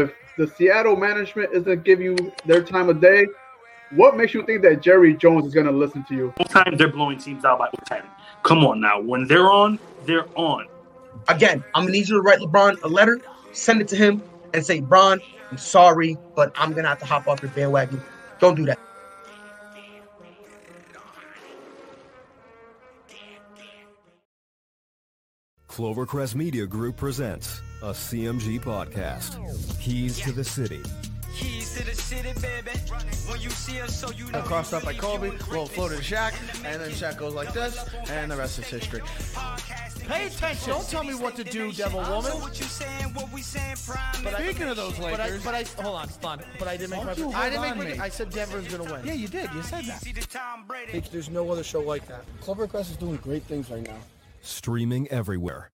if the Seattle management isn't give you their time of day, what makes you think that Jerry Jones is going to listen to you? Both times they're blowing teams out by 10. Come on now. When they're on, they're on. Again, I'm gonna need you to write LeBron a letter, send it to him, and say, Bron, I'm sorry, but I'm gonna have to hop off your bandwagon. Don't do that. Clovercrest Media Group presents a CMG podcast. Keys to the City. Keys to the city, baby. When you see us, so you know. Crossed up by Kobe, little floater to Shaq, and then Shaq goes like this, and the rest is history. Pay attention. Don't tell me what to do, devil woman. So what you saying, what we saying, prime. But Speaking of those but I, Lakers, but I hold on, hold on. But I didn't make my. you I didn't make my. me. I said Denver's gonna win. yeah, you did. You said that. See the Tom Brady. There's no other show like that. Clovercrest is doing great things right now. Streaming everywhere.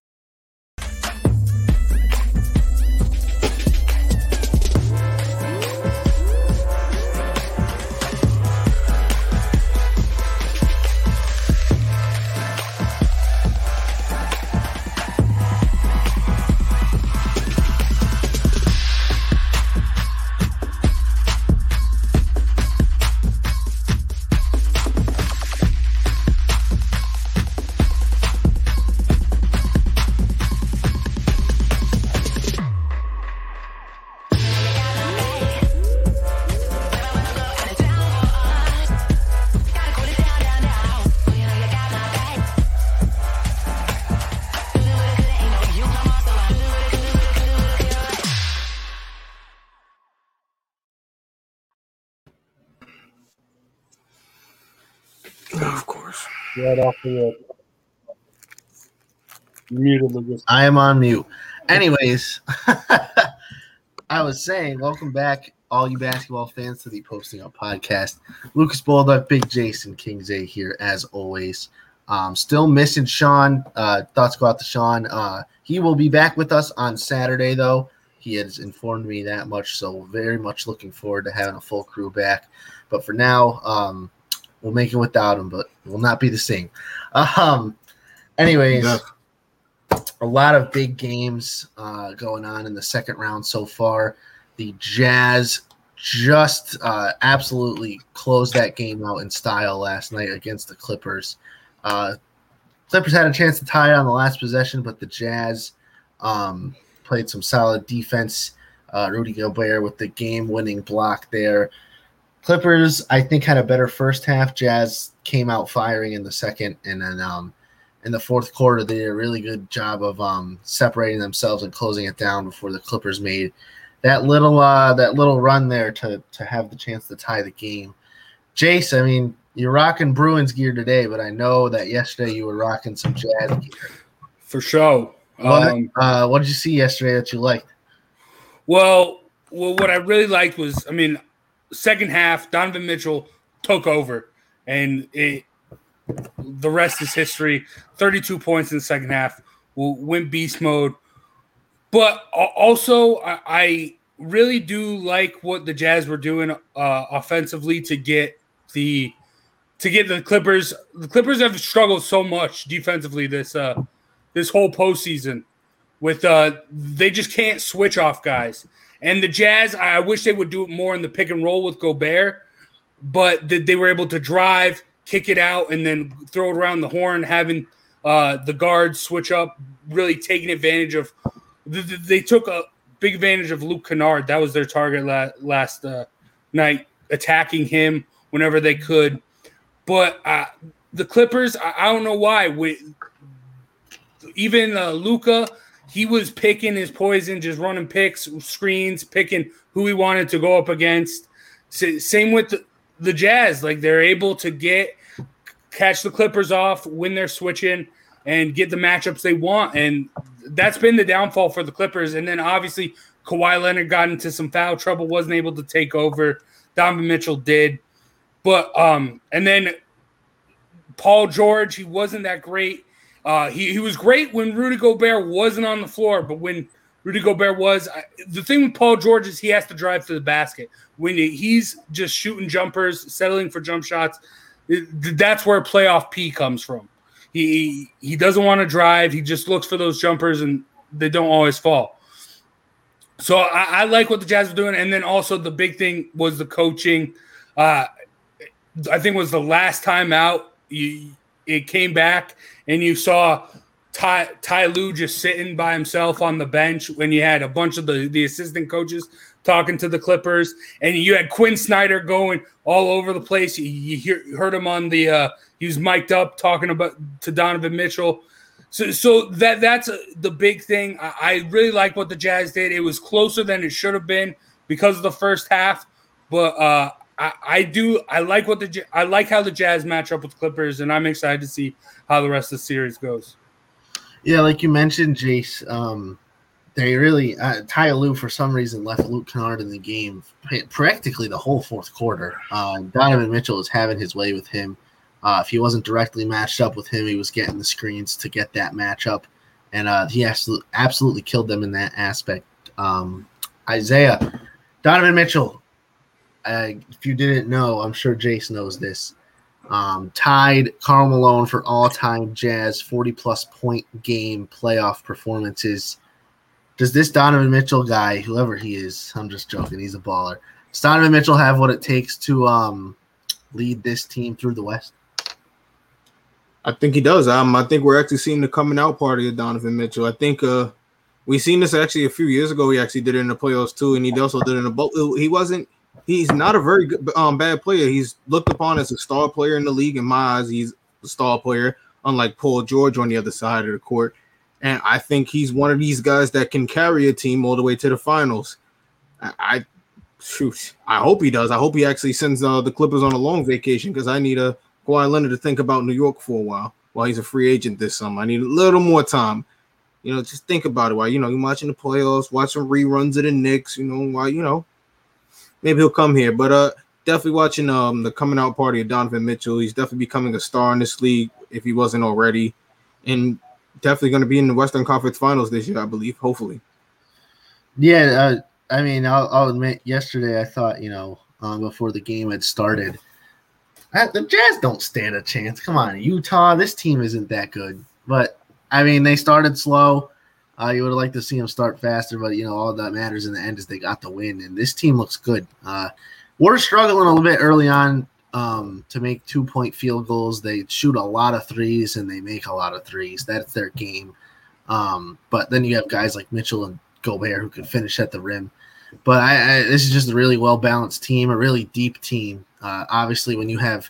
Of course. Right off the muted I am on mute. Anyways, I was saying, welcome back, all you basketball fans, to the Posting Up podcast. Lucas Bolduck, Big Jason Kingsley here, as always. Um, still missing Sean. Uh, thoughts go out to Sean. Uh, he will be back with us on Saturday, though. He has informed me that much, so very much looking forward to having a full crew back. But for now, um, we'll make it without him, but it will not be the same. Um, anyways, Yeah. a lot of big games uh, going on in the second round so far. The Jazz just uh, absolutely closed that game out in style last night against the Clippers. Uh, Clippers had a chance to tie it on the last possession, but the Jazz um, played some solid defense. Uh, Rudy Gobert with the game-winning block there. Clippers, I think, had a better first half. Jazz came out firing in the second, and then um, in the fourth quarter, they did a really good job of um, separating themselves and closing it down before the Clippers made that little uh, that little run there to to have the chance to tie the game. Jace, I mean, you're rocking Bruins gear today, but I know that yesterday you were rocking some Jazz gear. For sure. What, Um, uh, what did you see yesterday that you liked? well, well, what I really liked was, I mean, second half, Donovan Mitchell took over, and it the rest is history. Thirty-two points in the second half. Went beast mode, but also I, I really do like what the Jazz were doing uh, offensively to get the to get the Clippers. The Clippers have struggled so much defensively this uh this whole postseason. With uh, they just can't switch off guys. And the Jazz, I wish they would do it more in the pick and roll with Gobert, but they were able to drive, kick it out, and then throw it around the horn, having uh, the guards switch up, really taking advantage of. th- th- They took a big advantage of Luke Kennard. That was their target la- last uh, night, attacking him whenever they could. But uh, the Clippers, I, don't know why. Even uh, Luka, he was picking his poison, just running picks, screens, picking who he wanted to go up against. Same with the, the Jazz; like they're able to get catch the Clippers off when they're switching and get the matchups they want, and that's been the downfall for the Clippers. And then obviously Kawhi Leonard got into some foul trouble, wasn't able to take over. Donovan Mitchell did, but um, and then Paul George, he wasn't that great. Uh, he, he was great when Rudy Gobert wasn't on the floor, but when Rudy Gobert was, I, the thing with Paul George is he has to drive to the basket. When he's just shooting jumpers, settling for jump shots, that's where playoff P comes from. He he doesn't want to drive. He just looks for those jumpers, and they don't always fall. So I, I like what the Jazz are doing, and then also the big thing was the coaching. Uh, I think was the last time out. You, it came back, and you saw Ty, Ty Lue just sitting by himself on the bench when you had a bunch of the, the assistant coaches talking to the Clippers, and you had Quin Snyder going all over the place. You, you hear, heard him on the uh, he was mic'd up talking about to Donovan Mitchell. So, so that that's uh the big thing. I, I really like what the Jazz did. It was closer than it should have been because of the first half, but uh, I, do I like what the I like how the Jazz match up with Clippers, and I'm excited to see how the rest of the series goes. Yeah, like you mentioned, Jace. Um, they really uh, Ty Lue for some reason left Luke Kennard in the game practically the whole fourth quarter. Uh, Donovan Mitchell was having his way with him. Uh, if he wasn't directly matched up with him, he was getting the screens to get that matchup, and uh, he absolutely absolutely killed them in that aspect. Um, Isaiah, Donovan Mitchell. Uh, if you didn't know, I'm sure Jace knows this. Um, tied Karl Malone for all-time Jazz 40 plus point game playoff performances. Does this Donovan Mitchell guy, whoever he is, I'm just joking, he's a baller. Does Donovan Mitchell have what it takes to um, lead this team through the West? I think he does. Um, I think we're actually seeing the coming out party of Donovan Mitchell. I think uh, we seen this actually a few years ago. He actually did it in the playoffs too, and he also did it in the boat. He wasn't. He's not a very good, um, bad player. He's looked upon as a star player in the league. In my eyes, he's a star player, unlike Paul George on the other side of the court. And I think he's one of these guys that can carry a team all the way to the finals. I, I shoot, I hope he does. I hope he actually sends uh, the Clippers on a long vacation because I need a Kawhi Leonard to think about New York for a while while he's a free agent this summer. I need a little more time. You know, just think about it while you know you're watching the playoffs, watching reruns of the Knicks. You know, while you know maybe he'll come here. But uh, definitely watching um the coming out party of Donovan Mitchell. He's definitely becoming a star in this league if he wasn't already, and definitely going to be in the Western Conference Finals this year, I believe. Hopefully. Yeah, uh, I mean, I'll, I'll admit, yesterday I thought, you know, um, before the game had started, uh, the Jazz don't stand a chance. Come on, Utah, this team isn't that good. But I mean, they started slow. Uh, you would have liked to see them start faster, but you know, all that matters in the end is they got the win, and this team looks good. Uh, we're struggling a little bit early on um, to make two point field goals. They shoot a lot of threes and they make a lot of threes. That's their game. Um, but then you have guys like Mitchell and Gobert who can finish at the rim. But I, I, this is just a really well balanced team, a really deep team. Uh, obviously, when you have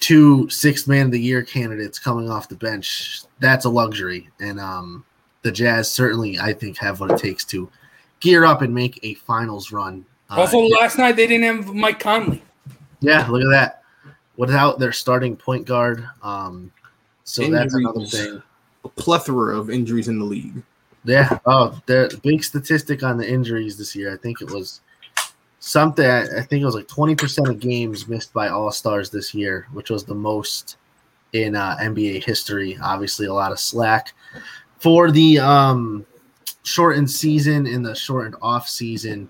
two sixth man of the year candidates coming off the bench, that's a luxury. And um, the Jazz certainly, I think, have what it takes to gear up and make a finals run. Uh, Also, last night they didn't have Mike Conley. yeah, look at that. Without their starting point guard, um, so that's another thing. A plethora of injuries in the league. Yeah. Oh, the big statistic on the injuries this year. I think it was something. I think it was like twenty percent of games missed by All Stars this year, which was the most in uh, NBA history. Obviously, a lot of slack for the um, shortened season and the shortened off season.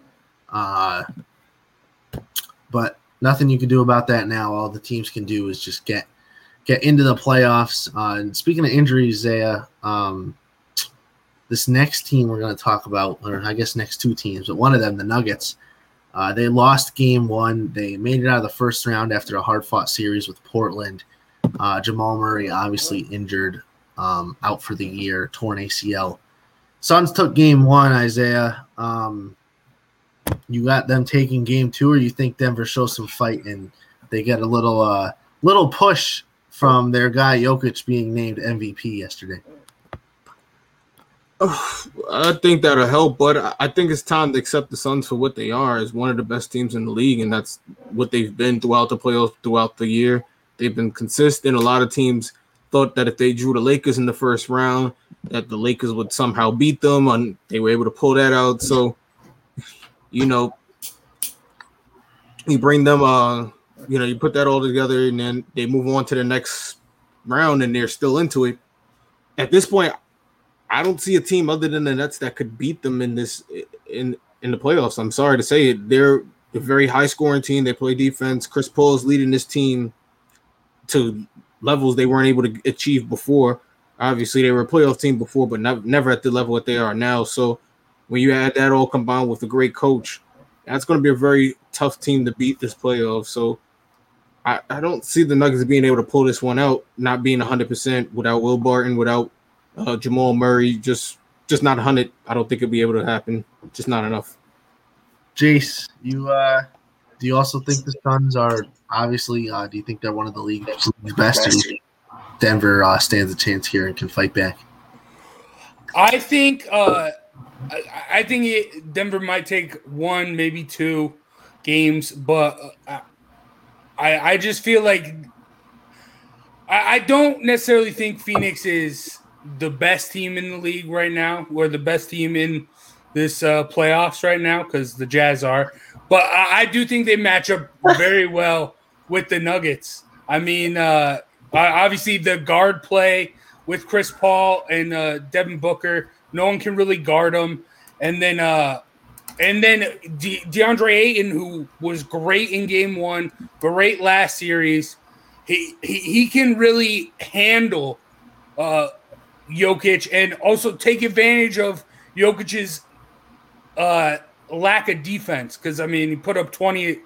Uh, but nothing you can do about that now. All the teams can do is just get get into the playoffs. Uh, and speaking of injuries, Zaya, um, this next team we're going to talk about, or I guess next two teams, but one of them, the Nuggets, uh, they lost game one. They made it out of the first round after a hard fought series with Portland. Uh, Jamal Murray, obviously injured, um, out for the year, torn ACL. Suns took game one, Isaiah. Um, you got them taking game two, or you think Denver shows some fight and they get a little uh, little push from their guy Jokic being named MVP yesterday? I think that'll help, but I- think it's time to accept the Suns for what they are as one of the best teams in the league, and that's what they've been throughout the playoffs, throughout the year. They've been consistent. A lot of teams thought that if they drew the Lakers in the first round, that the Lakers would somehow beat them, and they were able to pull that out. So, you know, you bring them, uh, you know, you put that all together, and then they move on to the next round, and they're still into it. At this point, I don't see a team other than the Nets that could beat them in this in in the playoffs. I'm sorry to say it. They're a very high scoring team. They play defense. Chris Paul is leading this team to levels they weren't able to achieve before. Obviously, they were a playoff team before, but not, never at the level that they are now. So when you add that all combined with a great coach, that's going to be a very tough team to beat this playoff. So I, I don't see the Nuggets being able to pull this one out, not being 100% without Will Barton, without uh, Jamal Murray, just just not 100. I don't think it'll be able to happen. Just not enough. Jace, you uh, do you also think the Suns are obviously? Uh, do you think they're one of the league's best? Do Denver uh, stands a chance here and can fight back. I think uh, I, I think it, Denver might take one, maybe two games, but uh, I I just feel like I, I don't necessarily think Phoenix is the best team in the league right now, or the best team in this uh, playoffs right now, because the Jazz are. But I, I, do think they match up very well with the Nuggets. I mean, uh, obviously the guard play with Chris Paul and uh, Devin Booker, no one can really guard them. And then, uh, and then De- DeAndre Ayton, who was great in Game One, great last series, he he, he can really handle uh, Jokic and also take advantage of Jokic's uh, lack of defense. Because I mean, he put up twenty.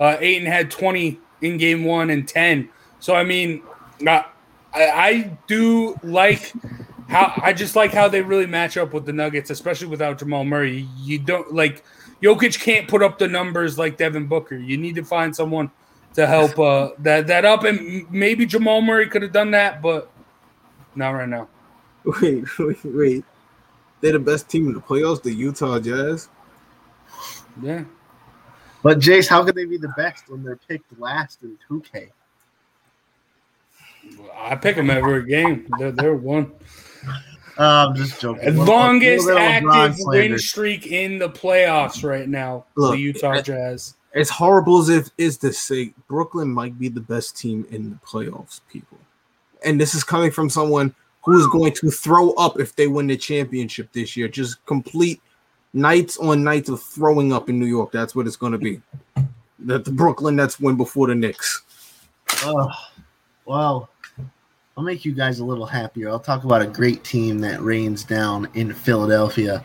Uh, Ayton had twenty in Game One and ten. So I mean, I, I do like how I just like how they really match up with the Nuggets, especially without Jamal Murray. You don't like Jokic can't put up the numbers like Devin Booker. You need to find someone to help uh, that that up, and maybe Jamal Murray could have done that, but not right now. Wait, wait, wait. They're the best team in the playoffs, the Utah Jazz. Yeah. But Jace, how could they be the best when they're picked last in 2K? I pick them every game. They're, they're one. Uh, I'm just joking. Longest active win streak in the playoffs right now. Look, the Utah Jazz. As horrible as it is to say, Brooklyn might be the best team in the playoffs, people. And this is coming from someone who is going to throw up if they win the championship this year. Just complete nights on nights of throwing up in New York. That's what it's going to be. That the Brooklyn Nets win before the Knicks. Oh, well, I'll make you guys a little happier. I'll talk about a great team that rains down in Philadelphia.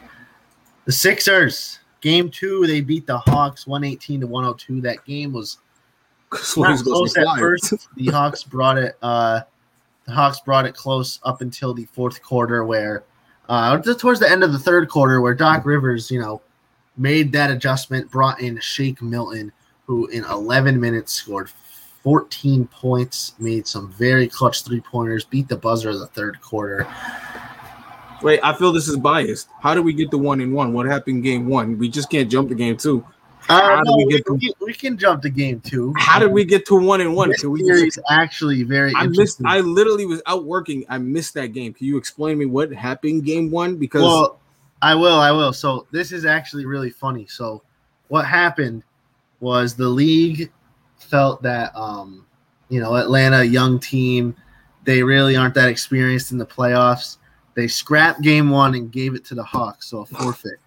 The Sixers, game two, they beat the Hawks 118 to 102. That game was not close at first. The Hawks brought it uh the Hawks brought it close up until the fourth quarter where uh towards the end of the third quarter where Doc Rivers, you know, made that adjustment, brought in Shake Milton, who in 11 minutes scored 14 points, made some very clutch three pointers, beat the buzzer of the third quarter. Wait, I feel this is biased. How do we get the one in one? What happened game one? We just can't jump to game two. Uh, no, we, we, to, we, we, can jump to game two. How did we get to one and one? Can we series just, actually very I missed I literally was out working. I missed that game. Can you explain me what happened game one? Because well, I will, I will. So this is actually really funny. So what happened was the league felt that um, you know Atlanta, young team, they really aren't that experienced in the playoffs. They scrapped game one and gave it to the Hawks, so a forfeit.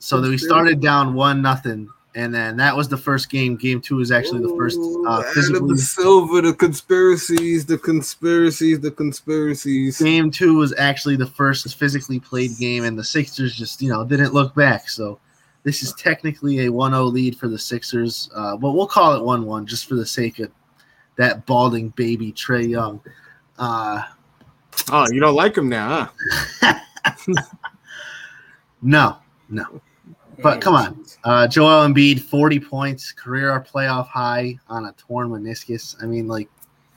So then we started down one nothing, and then that was the first game. Game two was actually the first uh, physically. The silver, the conspiracies, the conspiracies, the conspiracies. Game two was actually the first physically played game, and the Sixers just you know didn't look back. So this is technically a 1-0 lead for the Sixers, uh, but we'll call it 1-1 just for the sake of that balding baby Trae Young. Uh, oh, you don't like him now, huh? no, no. But come on, uh, Joel Embiid, 40 points, career playoff high on a torn meniscus. I mean, like,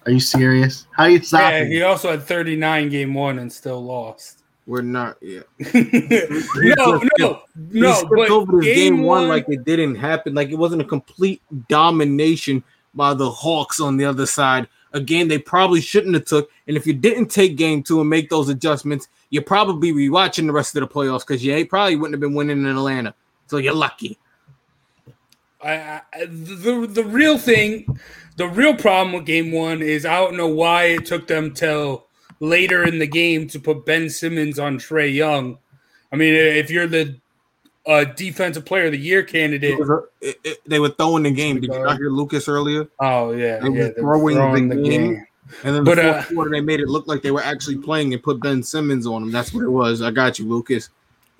are you serious? How you stop? Yeah, he also had 39 game one and still lost. We're not yet. no, no, no. But over this game, game one, like it didn't happen. Like it wasn't a complete domination by the Hawks on the other side. A game they probably shouldn't have took. And if you didn't take game two and make those adjustments, you'd probably be watching the rest of the playoffs because you probably wouldn't have been winning in Atlanta. So you're lucky. I, I, the the real thing, the real problem with game one is I don't know why it took them till later in the game to put Ben Simmons on Trae Young. I mean, if you're the uh, defensive player of the year candidate, it, it, they were throwing the game. Did you not hear Lucas earlier? Oh yeah, they yeah, were throwing, throwing the, the game. game. And then the but, fourth uh, quarter, they made it look like they were actually playing and put Ben Simmons on them. That's what it was. I got you, Lucas.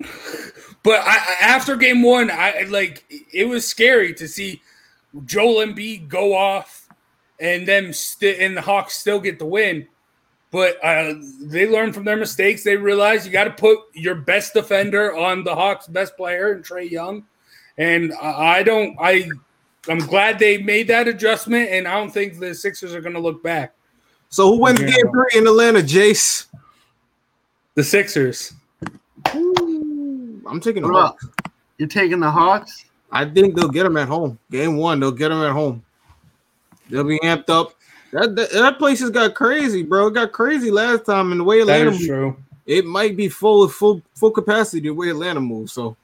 But I, I- after game one, I like it was scary to see Joel Embiid go off and them st- and the Hawks still get the win. But uh, they learned from their mistakes. They realized you got to put your best defender on the Hawks' best player, and Trae Young. And I I don't. I I'm glad they made that adjustment, and I don't think the Sixers are going to look back. So who wins Yeah. game three in Atlanta, Jace? The Sixers. I'm taking the Bro, Hawks. You're taking the Hawks? I think they'll get them at home. Game one, they'll get them at home. They'll be amped up. That, that that place has got crazy, bro. It got crazy last time, and the way Atlanta is moved, true. it might be full full full capacity the way Atlanta moves. So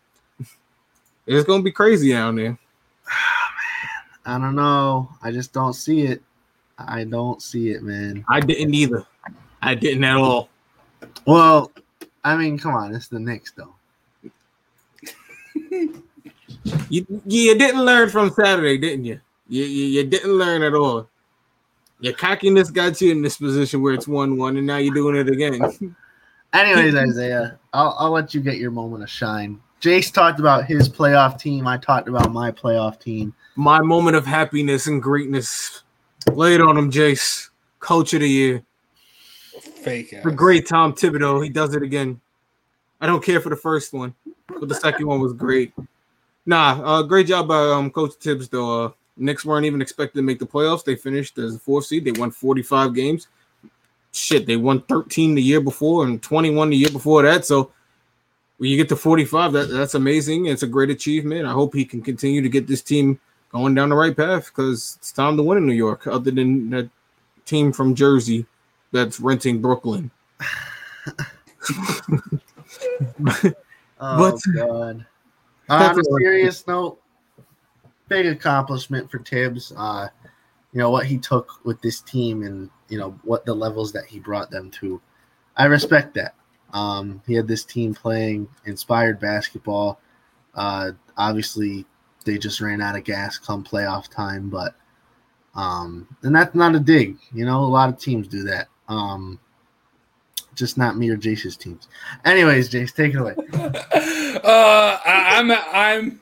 it's gonna be crazy down there. Man, I don't know. I just don't see it. I don't see it, man. I didn't either. I didn't at all. Well, I mean, come on, it's the Knicks though. You you didn't learn from Saturday, didn't you? You you, you didn't learn at all. Your cockiness got you in this position where it's one one, and now you're doing it again. Anyways, Isaiah, I'll, I'll let you get your moment of shine. Jace talked about his playoff team. I talked about my playoff team. My moment of happiness and greatness. Lay it on him, Jace. Coach of the year. Fake ass. The great Tom Thibodeau. He does it again. I don't care for the first one, but the second one was great. Nah, uh, great job by um, Coach Thibs, though. Uh, Knicks weren't even expected to make the playoffs. They finished as the fourth seed. They won 45 games. Shit, they won 13 the year before and 21 the year before that. So when you get to 45, that, that's amazing. It's a great achievement. I hope he can continue to get this team going down the right path because it's time to win in New York, other than that team from Jersey that's renting Brooklyn. Oh But- God! on a serious note, big accomplishment for Thibs. Uh, you know what he took with this team, and you know what the levels that he brought them to. I respect that. Um, he had this team playing inspired basketball. Uh, obviously, they just ran out of gas come playoff time, but um, and that's not a dig. You know, a lot of teams do that. Um, just not me or Jace's teams. Anyways, Jace, take it away. Uh, I, I'm I'm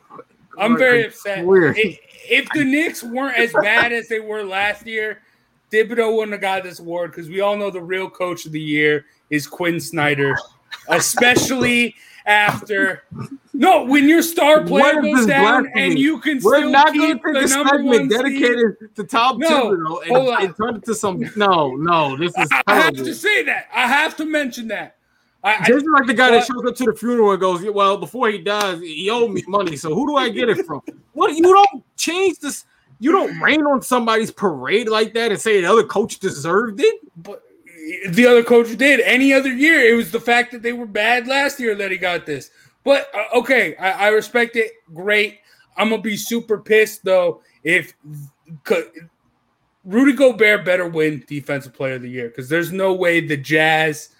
I'm very upset. If, if the Knicks weren't as bad as they were last year, Thibodeau wouldn't have got this award because we all know the real coach of the year is Quin Snyder, especially after. No, when your star player goes down blasphemy? and you can We're still not going keep to the take one segment seed. dedicated to Tom No, Thibodeau and, and turn it to some. No, no, this is I have to say that. I have to mention that. I, I, is like the guy that shows up to the funeral and goes, "Well, before he dies, he owed me money. So who do I get it from? What you don't change this? You don't rain on somebody's parade like that and say the other coach deserved it. but the other coach did any other year. It was the fact that they were bad last year that he got this. But uh, okay, I, I respect it. Great. I'm gonna be super pissed though if Rudy Gobert better win Defensive Player of the Year because there's no way the Jazz,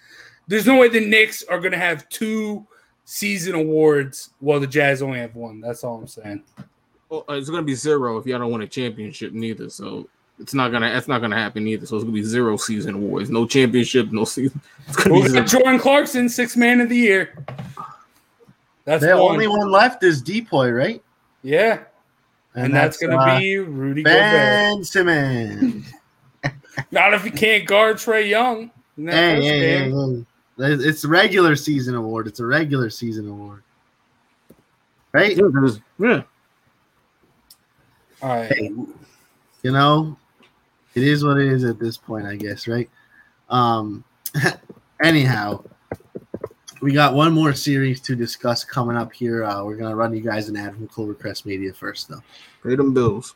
there's no way the Knicks are gonna have two season awards while the Jazz only have one. That's all I'm saying. Well, it's to be zero if y'all don't win a championship neither. So it's not gonna. That's not gonna happen either. So it's gonna be zero season awards, no championship, no season. It's gonna We be zero. Jordan Clarkson, six man of the year. That's The one. only one left is Depoy, right? Yeah. And, that's, going to uh, be Rudy Gobert. Ben Simmons. Not if he can't guard Trae Young. hey, hey, hey, hey. It's a regular season award. It's a regular season award. Right? Yeah, yeah. All right. Hey. You know, it is what it is at this point, I guess, right? Um anyhow, we got one more series to discuss coming up here. Uh, we're gonna run you guys an ad from Clovercrest Media first though. Pay them bills.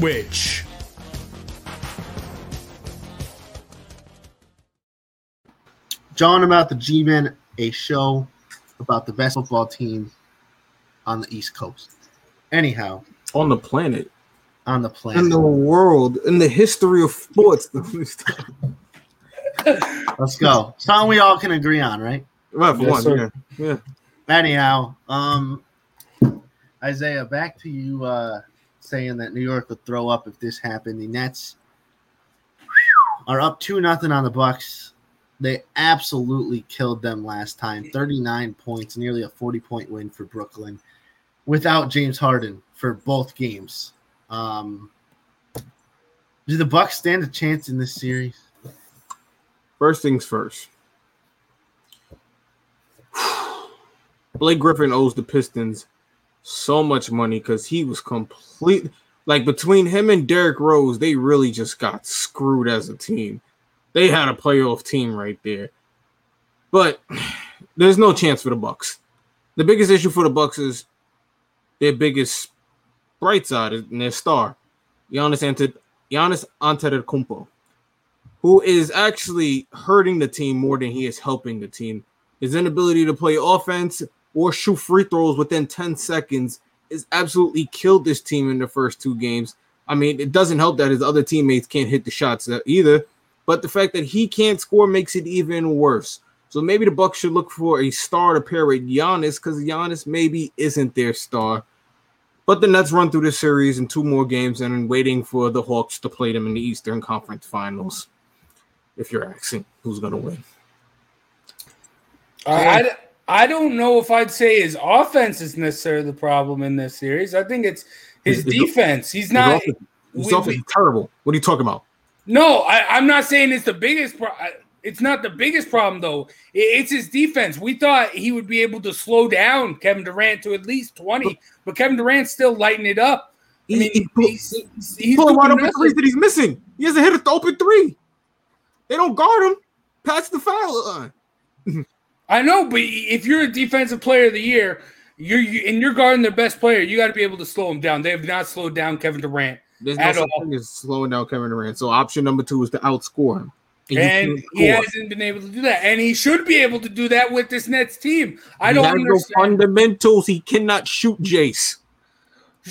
Twitch. John about the G-Men, a show about the best football team on the East Coast. Anyhow, On the planet, on the planet. in the world, in the history of sports. Let's go. Something we all can agree on, right? right, for Yes, one, sir. yeah. yeah. Anyhow, um, Isaiah, back to you uh, saying that New York would throw up if this happened. The Nets are up two nothing on the Bucks. They absolutely killed them last time. Thirty nine points, nearly a forty point win for Brooklyn, without James Harden for both games. Um, do the Bucks stand a chance in this series? First things first. Blake Griffin owes the Pistons so much money because he was complete. Like between him and Derrick Rose, they really just got screwed as a team. They had a playoff team right there. But there's no chance for the Bucks. The biggest issue for the Bucks is their biggest bright side and their star, Giannis Ante- Giannis Antetokounmpo who is actually hurting the team more than he is helping the team. His inability to play offense or shoot free throws within 10 seconds has absolutely killed this team in the first two games. I mean, it doesn't help that his other teammates can't hit the shots uh, either, but the fact that he can't score makes it even worse. So maybe the Bucks should look for a star to pair with Giannis because Giannis maybe isn't their star. But the Nets run through this series in two more games and waiting for the Hawks to play them in the Eastern Conference Finals if you're asking who's going to win. I, I, I don't know if I'd say his offense is necessarily the problem in this series. I think it's his His- his- defense. He's His not. offense- his we- offense is terrible. What are you talking about? No, I, I'm not saying it's the biggest. Pro- it's not the biggest problem though. It's his defense. We thought he would be able to slow down Kevin Durant to at least 20, but Kevin Durant's still lighting it up. I mean, he pull- he's, he's, he's pulling wide open threes that he's missing. He hasn't hit an open three. They don't guard him Pass the foul line. I know, but if you're a defensive player of the year, you're you, and you're guarding their best player, you got to be able to slow them down. They have not slowed down Kevin Durant, There's no At such thing as slowing down Kevin Durant. So option number two is to outscore him. you and he hasn't been able to do that. And he should be able to do that with this Nets team. I don't has no fundamentals. He cannot shoot Jace.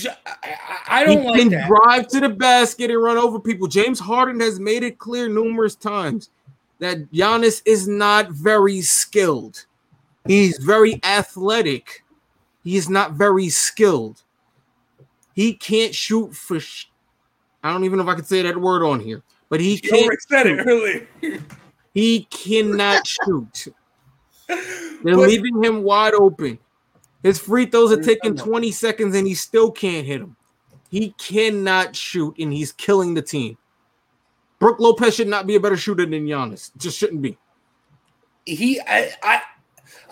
I, I- I don't he like can that. drive to the basket and run over people. James Harden has made it clear numerous times that Giannis is not very skilled. He's very athletic. He is not very skilled. He can't shoot for. Sh- I don't even know if I can say that word on here, but he You can't. said it earlier. He cannot shoot. They're But- leaving him wide open. His free throws are taking 20 seconds and he still can't hit them. He cannot shoot and he's killing the team. Brook Lopez should not be a better shooter than Giannis. Just shouldn't be. he I, I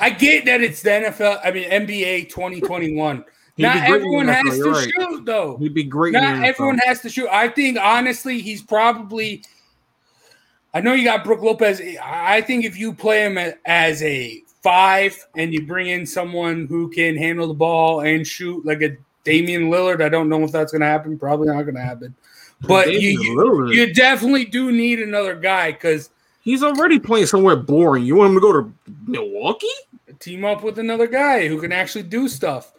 I get that it's the NFL, I mean NBA 2021. Not be great in the everyone has to right. shoot though. He'd be great. Not everyone has to shoot. I think honestly, he's probably. I know you got Brook Lopez. I think if you play him as a five and you bring in someone who can handle the ball and shoot like a Damian Lillard, I don't know if that's going to happen. Probably not going to happen. But you, you, you definitely do need another guy because He's already playing somewhere boring. You want him to go to Milwaukee? team up with another guy who can actually do stuff.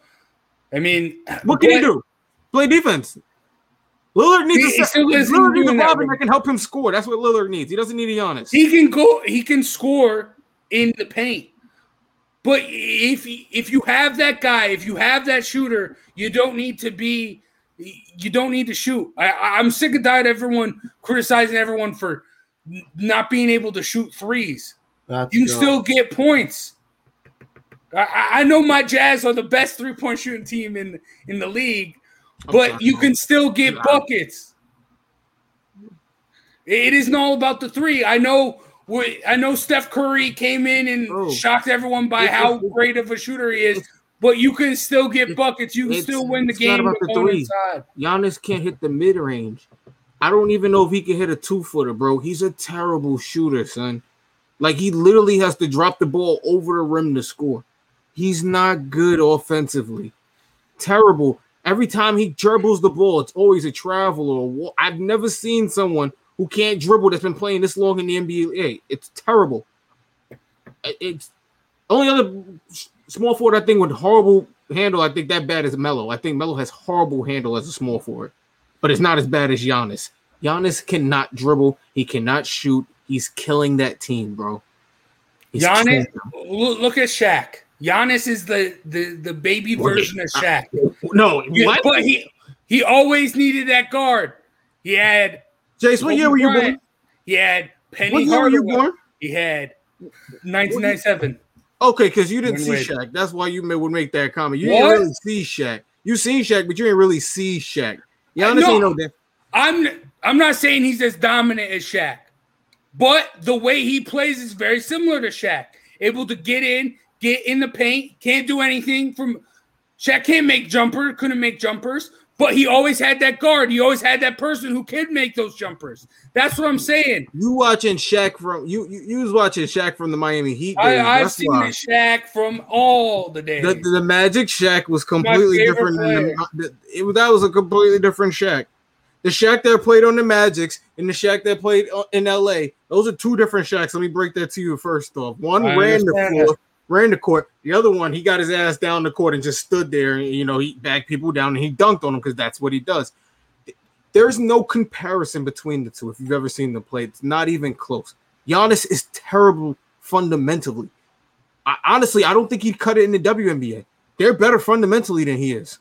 I mean, What can he do? Play defense. Lillard needs He- he a, isn't Lillard needs a that, that can help him score. That's what Lillard needs. He doesn't need a Giannis. He can go. He can score in the paint. But if if you have that guy, if you have that shooter, you don't need to be. You don't need to shoot. I, I- I'm sick and tired of everyone criticizing everyone for n- not being able to shoot threes. Let's You go. still get points. I- I, I know my Jazz are the best three point shooting team in in the league, but you can still get Yeah. buckets. It isn't all about the three. I know. I know Steph Curry came in and Bro. shocked everyone by how great of a shooter he is. But you can still get buckets. You can still win the it's not game about the three. Giannis can't hit the mid range. I don't even know if he can hit a two footer, bro. He's a terrible shooter, son. Like he literally has to drop the ball over the rim to score. He's not good offensively. Terrible. Every time he dribbles the ball, it's always a travel or a wa- I've never seen someone who can't dribble that's been playing this long in the NBA. It's terrible. It's only other small forward I think with horrible handle. I think that bad is Melo. I think Melo has horrible handle as a small forward, but it's not as bad as Giannis. Giannis cannot dribble. He cannot shoot. He's killing that team, bro. He's Giannis, look, at Shaq. Giannis is the the the baby version of Shaq. No, Yeah, but he he always needed that guard. He had Jace, what year were you born? He had Penny What year were you Hardaway. born? He had 1997. Okay, because you didn't see Wade. Shaq. That's why you may, would make that comment. You What? didn't really see Shaq. You seen Shaq, but you didn't really see Shaq. Giannis No. ain't no that. I'm I'm not saying he's as dominant as Shaq, but the way he plays is very similar to Shaq. Able to get in, get in the paint, can't do anything from Shaq can't make jumper, couldn't make jumpers, but he always had that guard. He always had that person who could make those jumpers. That's what I'm saying. You watching Shaq from you? You, you was watching Shaq from the Miami Heat. I, days. I've That's seen why. the Shaq from all the days. The, the Magic Shaq was completely different. Than the, the- it, that was a completely different Shaq. The Shaq that played on the Magics and the Shaq that played uh, in LA, those are two different Shaqs. Let me break that to you first off. One I ran the floor, ran the court. The other one, he got his ass down the court and just stood there. And, you know, he backed people down and he dunked on them because that's what he does. There's no comparison between the two. If you've ever seen them play, it's not even close. Giannis is terrible fundamentally. I, honestly, I don't think he'd cut it in the WNBA. They're better fundamentally than he is.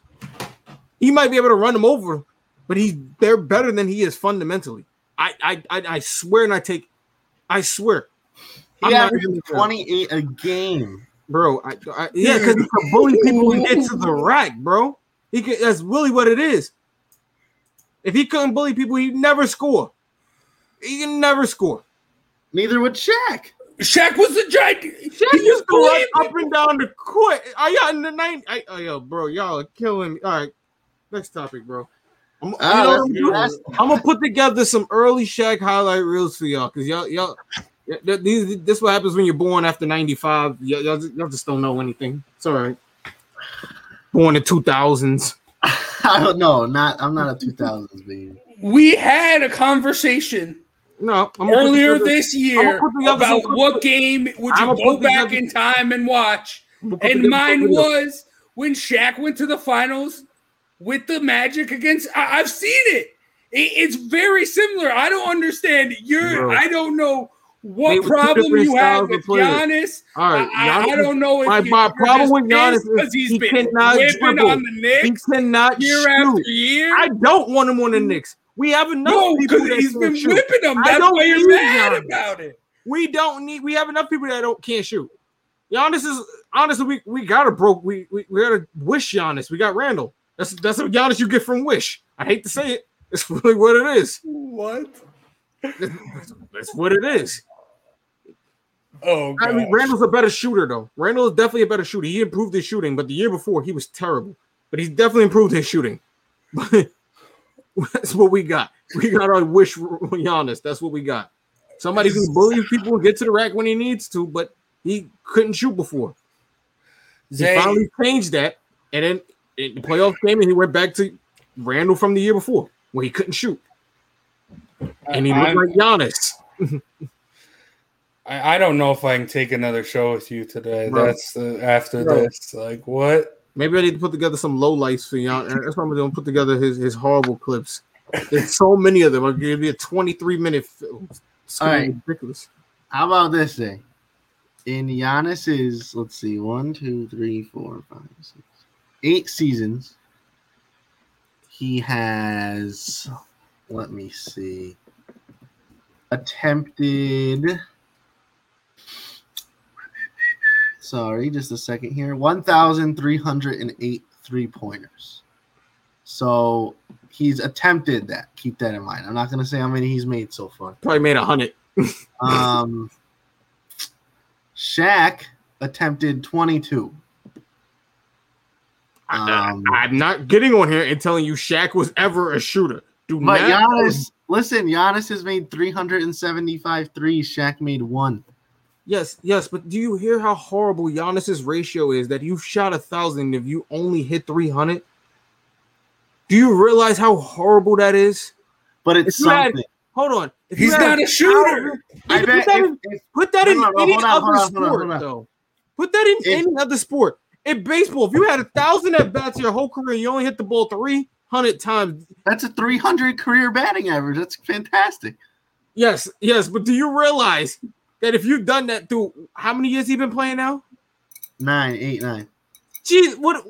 He might be able to run them over, but he's they're better than he is fundamentally. I I, I swear and I take, I swear, He I'm not averaged 28 a game. bro. I, I yeah, because he can bully people and get to the rack, bro. He can, that's really what it is. If he couldn't bully people, he'd never score. He can never score. Neither would Shaq. Shaq was the giant. Shaq He used to run up and down the court. I got in the night. I, oh, yo, bro, y'all are killing me. All right, next topic, bro. I'm, you Ah, know I'm, good. doing? That's- I'm gonna put together some early Shaq highlight reels for y'all because y'all, y'all, y- th- these, this what happens when you're born after '95. Y'all, y'all, just, y'all just don't know anything. It's all right. Born in 2000s. I don't know. Not I'm not a 2000s baby. We had a conversation No, I'm earlier together- this year gonna put together about what game would you go back in time and watch. I'm gonna put And mine was when Shaq went to the finals with the Magic against. I, I've seen it. it. It's very similar. I don't understand. You're. Bro. I don't know They what problem you have with. Giannis. All right, I, I, I don't know if my- my you're problem with Giannis is he's he been cannot dribble. on the Knicks. He cannot year shoot. after year. I don't want him on the Knicks. We have enough no, people that he's been shoot. whipping them. I That's don't why you're mad Giannis. about it. We don't need. We have enough people that don't can't shoot. Giannis is honestly. We we gotta broke. We we, we gotta wish Giannis. We got Randle. That's that's a Giannis you get from Wish. I hate to say it. It's really what it is. What? That's, that's what it is. Oh, I mean. Randle's a better shooter though. Randle is definitely a better shooter. He improved his shooting, but the year before he was terrible. But he's definitely improved his shooting. That's what we got. We got our wish Giannis. That's what we got. Somebody who bullies people and get to the rack when he needs to, but he couldn't shoot before. He finally changed that, and then in the playoff game, and he went back to Randle from the year before, where he couldn't shoot, and he looked I'm- like Giannis. I, I don't know if I can take another show with you today. Bro. That's the, after Bro. this. Like what? Maybe I need to put together some low lights for Giannis. That's what I'm gonna put together his, his horrible clips. There's so many of them. I'll give you a 23 minute film. It's gonna be All right. ridiculous. How about this thing? In Giannis's, let's see, one, two, three, four, five, six, eight seasons, he has, let me see, attempted, sorry, just a second here, 1,308 three pointers. So he's attempted that. Keep that in mind. I'm not going to say how many he's made so far. Probably made a hundred. Um, Shaq attempted 22. Um, I'm not getting on here and telling you Shaq was ever a shooter. Do but not. Giannis, listen, Giannis has made 375 threes. Shaq made one. Yes, yes, but do you hear how horrible Giannis's ratio is? That you've shot a thousand if you only hit three hundred. Do you realize how horrible that is? But it's If you had- something. hold on. If He's you had not a shooter. thousand- I put bet that if- in, if- put that in no, no, any on, other on, sport, though. Put that in If- any other sport. In baseball, if you had a thousand at bats your whole career, and you only hit the ball three hundred times. That's a 300 career batting average. That's fantastic. Yes, yes, but do you realize that if you've done that through how many years he been playing now? Nine, eight, nine. Geez, what?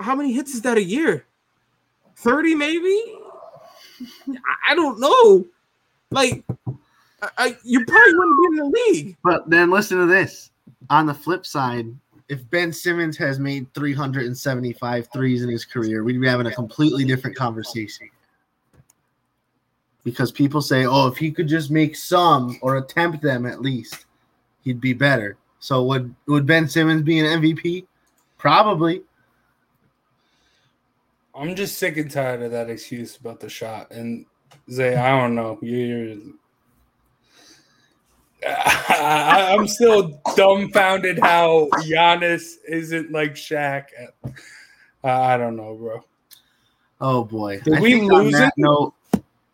How many hits is that a year? Thirty, maybe. I- don't know. Like, I, I, you probably wouldn't be in the league. But then listen to this. On the flip side, if Ben Simmons has made 375 threes in his career, we'd be having a completely different conversation. Because people say, oh, if he could just make some or attempt them at least, he'd be better. So would would Ben Simmons be an MVP? Probably. I'm just sick and tired of that excuse about the shot. And Zay, I don't know. You're. I, I'm still dumbfounded how Giannis isn't like Shaq. I don't know, bro. Oh boy. Did I we lose that it? note,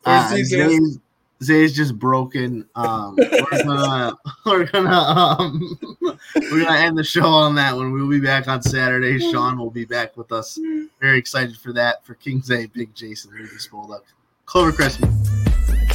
uh, is he just- Zay's, Zay's just broken. Um, we're gonna we're gonna um, we're gonna end the show on that one. We'll be back on Saturday. Sean will be back with us. Very excited for that. For King Zay, Big Jason, Ruby Spolduck, Clovercrest.